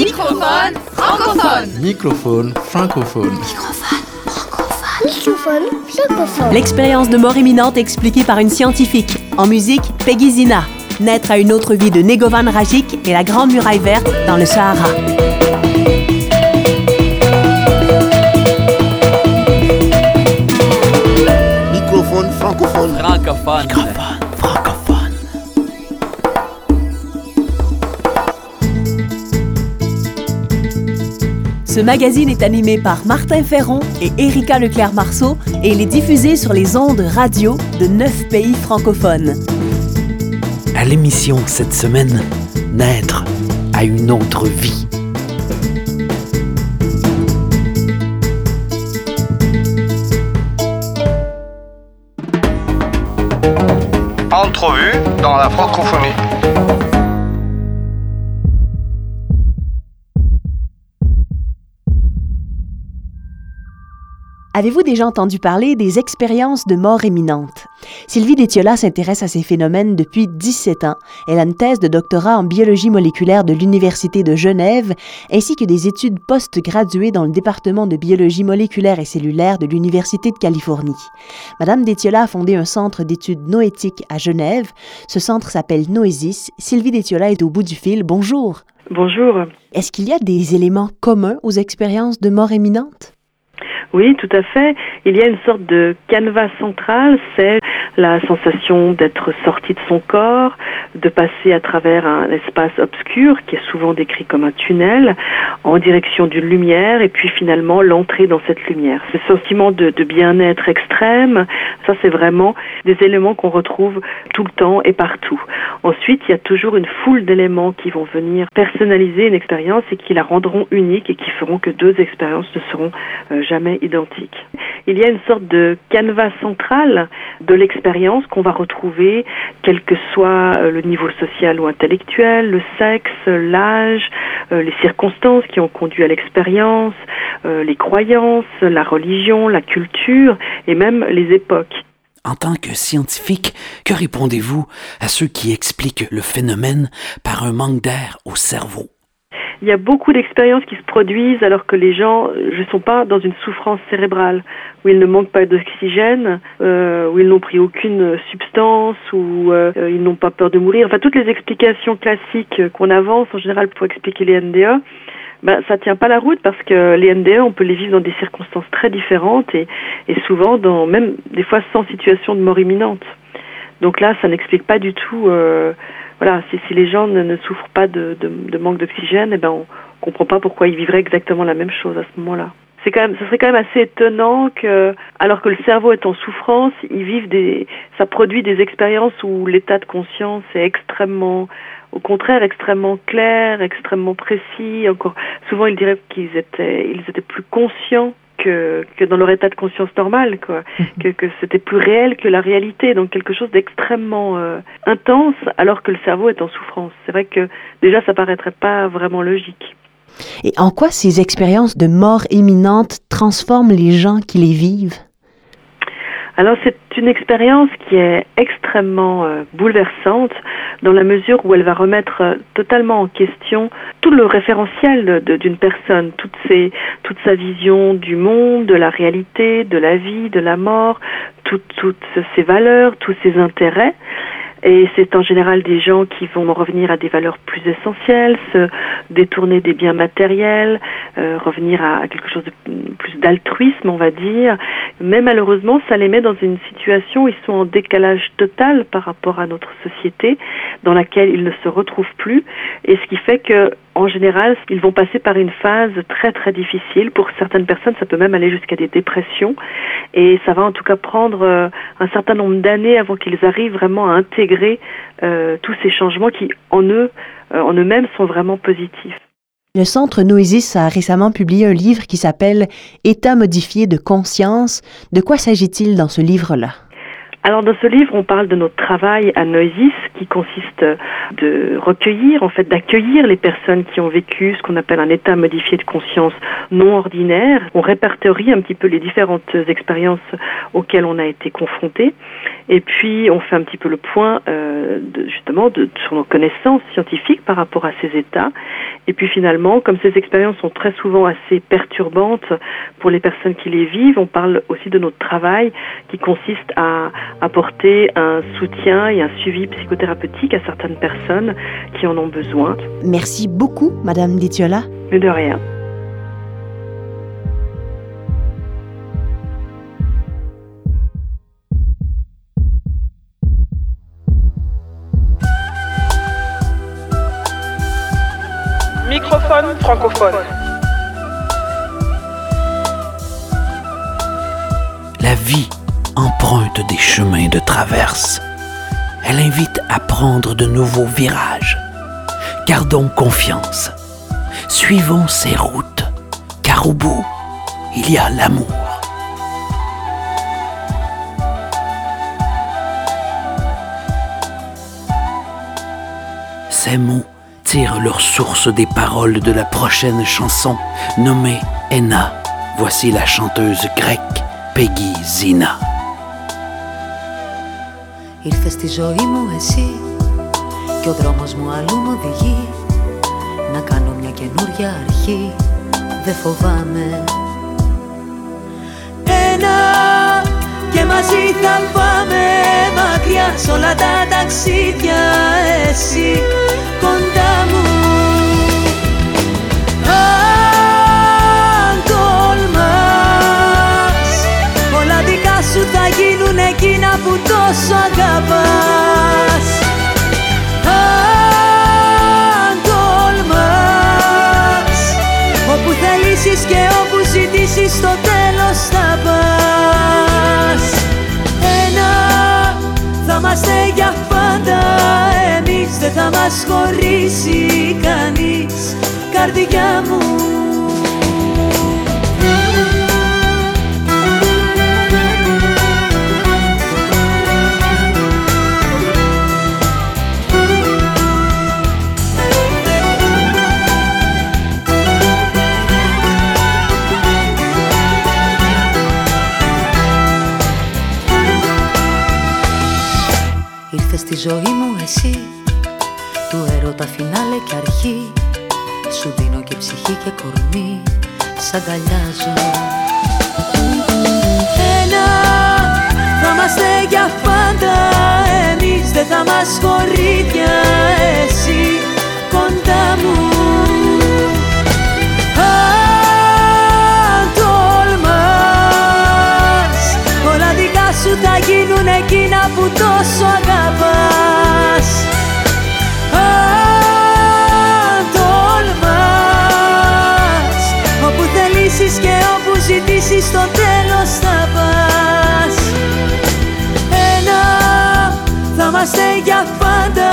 Microphone francophone. Microphone francophone. Microphone francophone. L'expérience de mort imminente expliquée par une scientifique. En musique, Peggy Zina. Naître à une autre vie de Negovan Rajik et la Grande Muraille Verte dans le Sahara. Microphone francophone. Francophone. francophone. Ce magazine est animé par Martin Ferron et Erika Leclerc-Marceau et il est diffusé sur les ondes radio de neuf pays francophones. À l'émission cette semaine, Naître à une autre vie. Entrevue dans la francophonie. Avez-vous déjà entendu parler des expériences de mort imminente? Sylvie Détiola s'intéresse à ces phénomènes depuis 17 ans. Elle a une thèse de doctorat en biologie moléculaire de l'Université de Genève, ainsi que des études post-graduées dans le département de biologie moléculaire et cellulaire de l'Université de Californie. Madame Détiola a fondé un centre d'études noétiques à Genève. Ce centre s'appelle Noésis. Sylvie Détiola est au bout du fil. Bonjour. Bonjour. Est-ce qu'il y a des éléments communs aux expériences de mort imminente? Oui, tout à fait. Il y a une sorte de canevas central, c'est la sensation d'être sorti de son corps, de passer à travers un espace obscur qui est souvent décrit comme un tunnel en direction d'une lumière et puis finalement l'entrée dans cette lumière. Ce sentiment de, bien-être extrême, ça c'est vraiment des éléments qu'on retrouve tout le temps et partout. Ensuite, il y a toujours une foule d'éléments qui vont venir personnaliser une expérience et qui la rendront unique et qui feront que deux expériences ne seront euh, jamais identiques. Il y a une sorte de canevas central de l'expérience qu'on va retrouver, quel que soit euh, le niveau social ou intellectuel, le sexe, l'âge, euh, les circonstances qui ont conduit à l'expérience, euh, les croyances, la religion, la culture et même les époques. En tant que scientifique, que répondez-vous à ceux qui expliquent le phénomène par un manque d'air au cerveau? Il y a beaucoup d'expériences qui se produisent alors que les gens ne sont pas dans une souffrance cérébrale, où ils ne manquent pas d'oxygène, euh, où ils n'ont pris aucune substance, où euh, ils n'ont pas peur de mourir. Enfin, toutes les explications classiques qu'on avance en général pour expliquer les NDE, ben, ça tient pas la route parce que les NDE, on peut les vivre dans des circonstances très différentes et, et souvent dans même des fois sans situation de mort imminente. Donc là, ça n'explique pas du tout. Euh, voilà, si, si les gens ne, souffrent pas de, de, de manque d'oxygène, eh ben on comprend pas pourquoi ils vivraient exactement la même chose à ce moment-là. C'est quand même, ce serait quand même assez étonnant que, alors que le cerveau est en souffrance, ils vivent des, ça produit des expériences où l'état de conscience est extrêmement, au contraire, extrêmement clair, extrêmement précis. Encore, souvent, ils diraient qu'ils étaient, ils étaient plus conscients que, que dans leur état de conscience normal, quoi. que, que c'était plus réel que la réalité, donc quelque chose d'extrêmement euh, intense, alors que le cerveau est en souffrance. C'est vrai que déjà, ça paraîtrait pas vraiment logique. Et en quoi ces expériences de mort imminente transforment les gens qui les vivent? Alors c'est une expérience qui est extrêmement euh, bouleversante dans la mesure où elle va remettre euh, totalement en question tout le référentiel d'une personne, toute, sa vision du monde, de la réalité, de la vie, de la mort, tout, toutes ses valeurs, tous ses intérêts. Et c'est en général des gens qui vont revenir à des valeurs plus essentielles, se détourner des biens matériels, euh, revenir à, quelque chose de plus d'altruisme, on va dire. Mais malheureusement, ça les met dans une situation où ils sont en décalage total par rapport à notre société, dans laquelle ils ne se retrouvent plus. Et ce qui fait que en général, ils vont passer par une phase très très difficile. Pour certaines personnes, ça peut même aller jusqu'à des dépressions. Et ça va en tout cas prendre euh, un certain nombre d'années avant qu'ils arrivent vraiment à intégrer euh, tous ces changements qui, en eux, euh, en eux-mêmes, sont vraiment positifs. Le Centre Noésis a récemment publié un livre qui s'appelle État modifié de conscience. De quoi s'agit-il dans ce livre-là? Alors dans ce livre, on parle de notre travail à Neusis qui consiste de recueillir, en fait d'accueillir les personnes qui ont vécu ce qu'on appelle un état modifié de conscience non ordinaire. On répertorie un petit peu les différentes expériences auxquelles on a été confronté et puis on fait un petit peu le point euh, de, justement de, sur nos connaissances scientifiques par rapport à ces états. Et puis finalement, comme ces expériences sont très souvent assez perturbantes pour les personnes qui les vivent, on parle aussi de notre travail qui consiste à apporter un soutien et un suivi psychothérapeutique à certaines personnes qui en ont besoin. Merci beaucoup, Madame Ditiola. Mais de rien. Microphone francophone. La vie emprunte des chemins de traverse. Elle invite à prendre de nouveaux virages. Gardons confiance. Suivons ces routes, car au bout, il y a l'amour. Ces mots tirent leur source des paroles de la prochaine chanson nommée Enna. Voici la chanteuse grecque Peggy Zina. Ήρθες στη ζωή μου εσύ και ο δρόμος μου αλλού μου οδηγεί να κάνω μια καινούρια αρχή. Δεν φοβάμαι. Ένα και μαζί θα πάμε μακριά σ' όλα τα ταξίδια εσύ κοντά που τόσο αγαπάς. Αν τολμάς όπου θελήσεις και όπου ζητήσεις στο τέλος θα πας. Ένα θα είμαστε για πάντα εμείς δεν θα μας χωρίσει κανείς. Καρδιά μου ψυχή και κορμί Σ' αγκαλιάζω. Ένα θα είμαστε για πάντα Εμείς δεν θα μας χωρεί πια εσύ κοντά μου. Αν τολμάς Όλα δικά σου θα γίνουν εκείνα που τόσο αγαπάς θελήσεις και όπου ζητήσεις στο τέλος θα πας. Ένα θα είμαστε για πάντα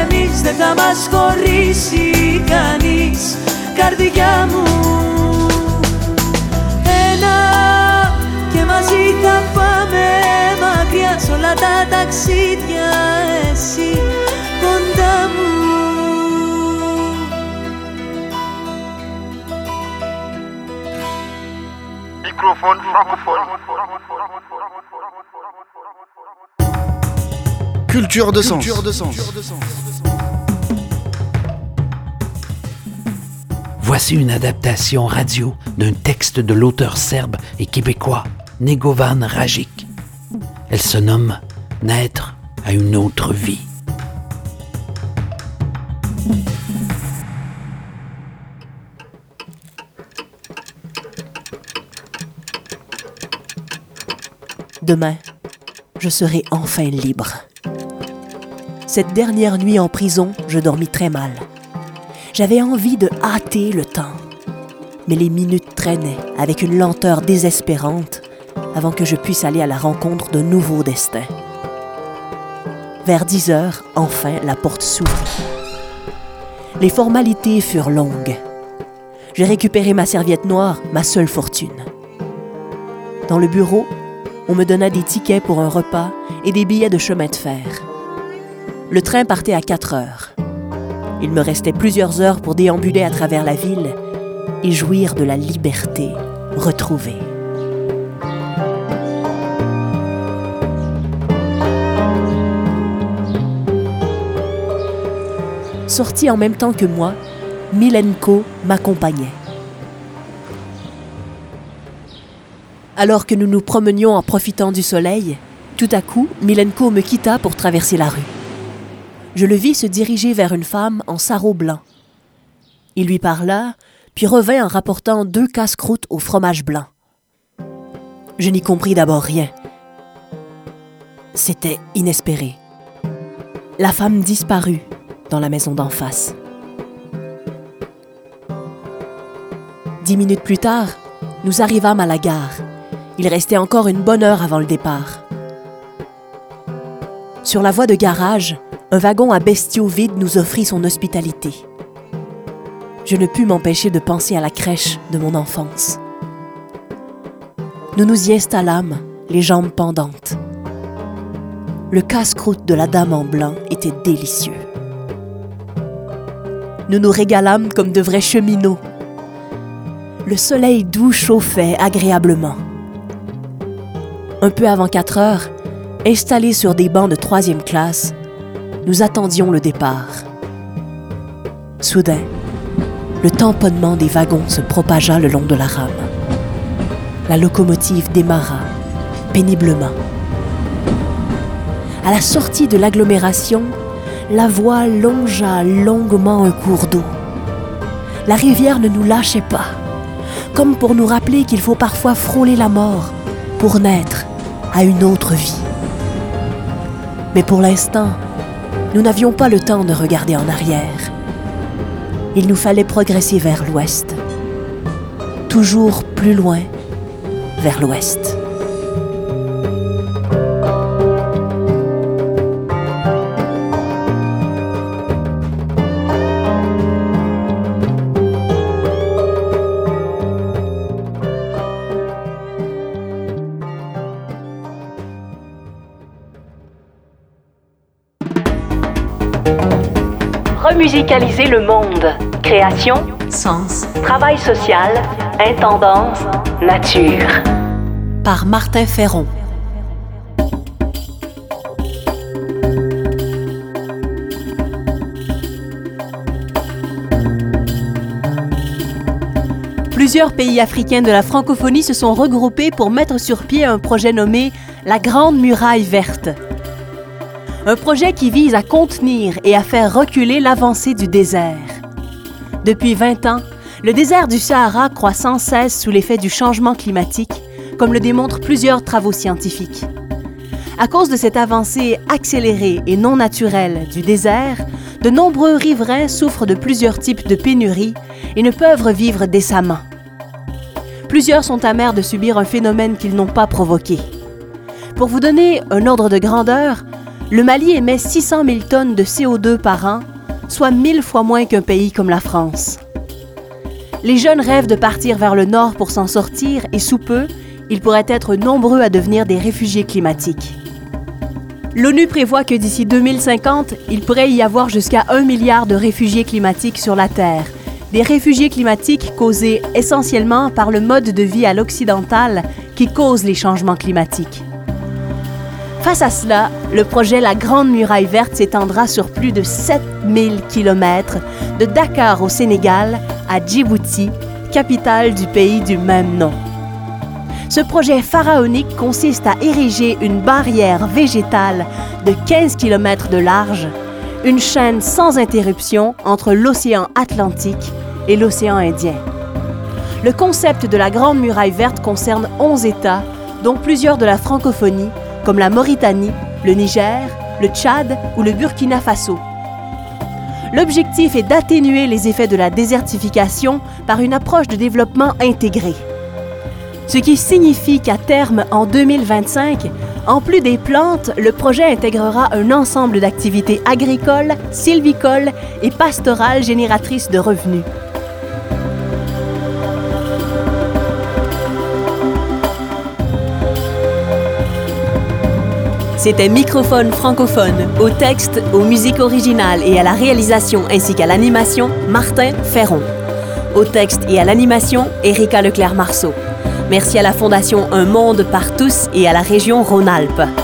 Εμείς δεν θα μας χωρίσει κανείς Καρδιά μου. Ένα και μαζί θα πάμε μακριά σ' όλα τα ταξίδια εσύ κοντά μου Microphone francophone. Culture de sens. Culture de sens. Voici une adaptation radio d'un texte de l'auteur serbe et québécois Negovan Rajic. Elle se nomme Naître à une autre vie. Demain, je serai enfin libre. Cette dernière nuit en prison, je dormis très mal. J'avais envie de hâter le temps. Mais les minutes traînaient avec une lenteur désespérante avant que je puisse aller à la rencontre d'un nouveau destin. Vers 10 heures, enfin, la porte s'ouvrit. Les formalités furent longues. J'ai récupéré ma serviette noire, ma seule fortune. Dans le bureau, On me donna des tickets pour un repas et des billets de chemin de fer. Le train partait à 4 heures. Il me restait plusieurs heures pour déambuler à travers la ville et jouir de la liberté retrouvée. Sorti en même temps que moi, Milenko m'accompagnait. Alors que nous nous promenions en profitant du soleil, tout à coup, Milenko me quitta pour traverser la rue. Je le vis se diriger vers une femme en sarrau blanc. Il lui parla, puis revint en rapportant deux casse-croûtes au fromage blanc. Je n'y compris d'abord rien. C'était inespéré. La femme disparut dans la maison d'en face. Dix minutes plus tard, nous arrivâmes à la gare. Il restait encore une bonne heure avant le départ. Sur la voie de garage, un wagon à bestiaux vide nous offrit son hospitalité. Je ne pus m'empêcher de penser à la crèche de mon enfance. Nous nous y installâmes, les jambes pendantes. Le casse-croûte de la dame en blanc était délicieux. Nous nous régalâmes comme de vrais cheminots. Le soleil doux chauffait agréablement. Un peu avant 4 heures, installés sur des bancs de troisième classe, nous attendions le départ. Soudain, le tamponnement des wagons se propagea le long de la rame. La locomotive démarra, péniblement. À la sortie de l'agglomération, la voie longea longuement un cours d'eau. La rivière ne nous lâchait pas, comme pour nous rappeler qu'il faut parfois frôler la mort pour naître à une autre vie. Mais pour l'instant, nous n'avions pas le temps de regarder en arrière. Il nous fallait progresser vers l'ouest, toujours plus loin vers l'ouest. Remusicaliser le monde. Création, Sens travail social, intendance, nature. par Martin Ferron. Plusieurs pays africains de la francophonie se sont regroupés pour mettre sur pied un projet nommé la Grande Muraille Verte. Un projet qui vise à contenir et à faire reculer l'avancée du désert. Depuis 20 ans, le désert du Sahara croît sans cesse sous l'effet du changement climatique, comme le démontrent plusieurs travaux scientifiques. À cause de cette avancée accélérée et non naturelle du désert, de nombreux riverains souffrent de plusieurs types de pénuries et ne peuvent revivre décemment. Plusieurs sont amers de subir un phénomène qu'ils n'ont pas provoqué. Pour vous donner un ordre de grandeur, le Mali émet 600 000 tonnes de CO2 par an, soit mille fois moins qu'un pays comme la France. Les jeunes rêvent de partir vers le nord pour s'en sortir et sous peu, ils pourraient être nombreux à devenir des réfugiés climatiques. L'ONU prévoit que d'ici 2050, il pourrait y avoir jusqu'à un milliard de réfugiés climatiques sur la Terre. Des réfugiés climatiques causés essentiellement par le mode de vie à l'occidental qui cause les changements climatiques. Face à cela, le projet La Grande Muraille Verte s'étendra sur plus de 7000 km de Dakar au Sénégal à Djibouti, capitale du pays du même nom. Ce projet pharaonique consiste à ériger une barrière végétale de 15 km de large, une chaîne sans interruption entre l'océan Atlantique et l'océan Indien. Le concept de la Grande Muraille Verte concerne 11 États, dont plusieurs de la francophonie, comme la Mauritanie, le Niger, le Tchad ou le Burkina Faso. L'objectif est d'atténuer les effets de la désertification par une approche de développement intégré. Ce qui signifie qu'à terme, en 2025, en plus des plantes, le projet intégrera un ensemble d'activités agricoles, sylvicoles et pastorales génératrices de revenus. C'était Microphone francophone, au texte, aux musiques originales et à la réalisation ainsi qu'à l'animation, Martin Ferron. Au texte et à l'animation, Erika Leclerc-Marceau. Merci à la Fondation Un Monde par tous et à la région Rhône-Alpes.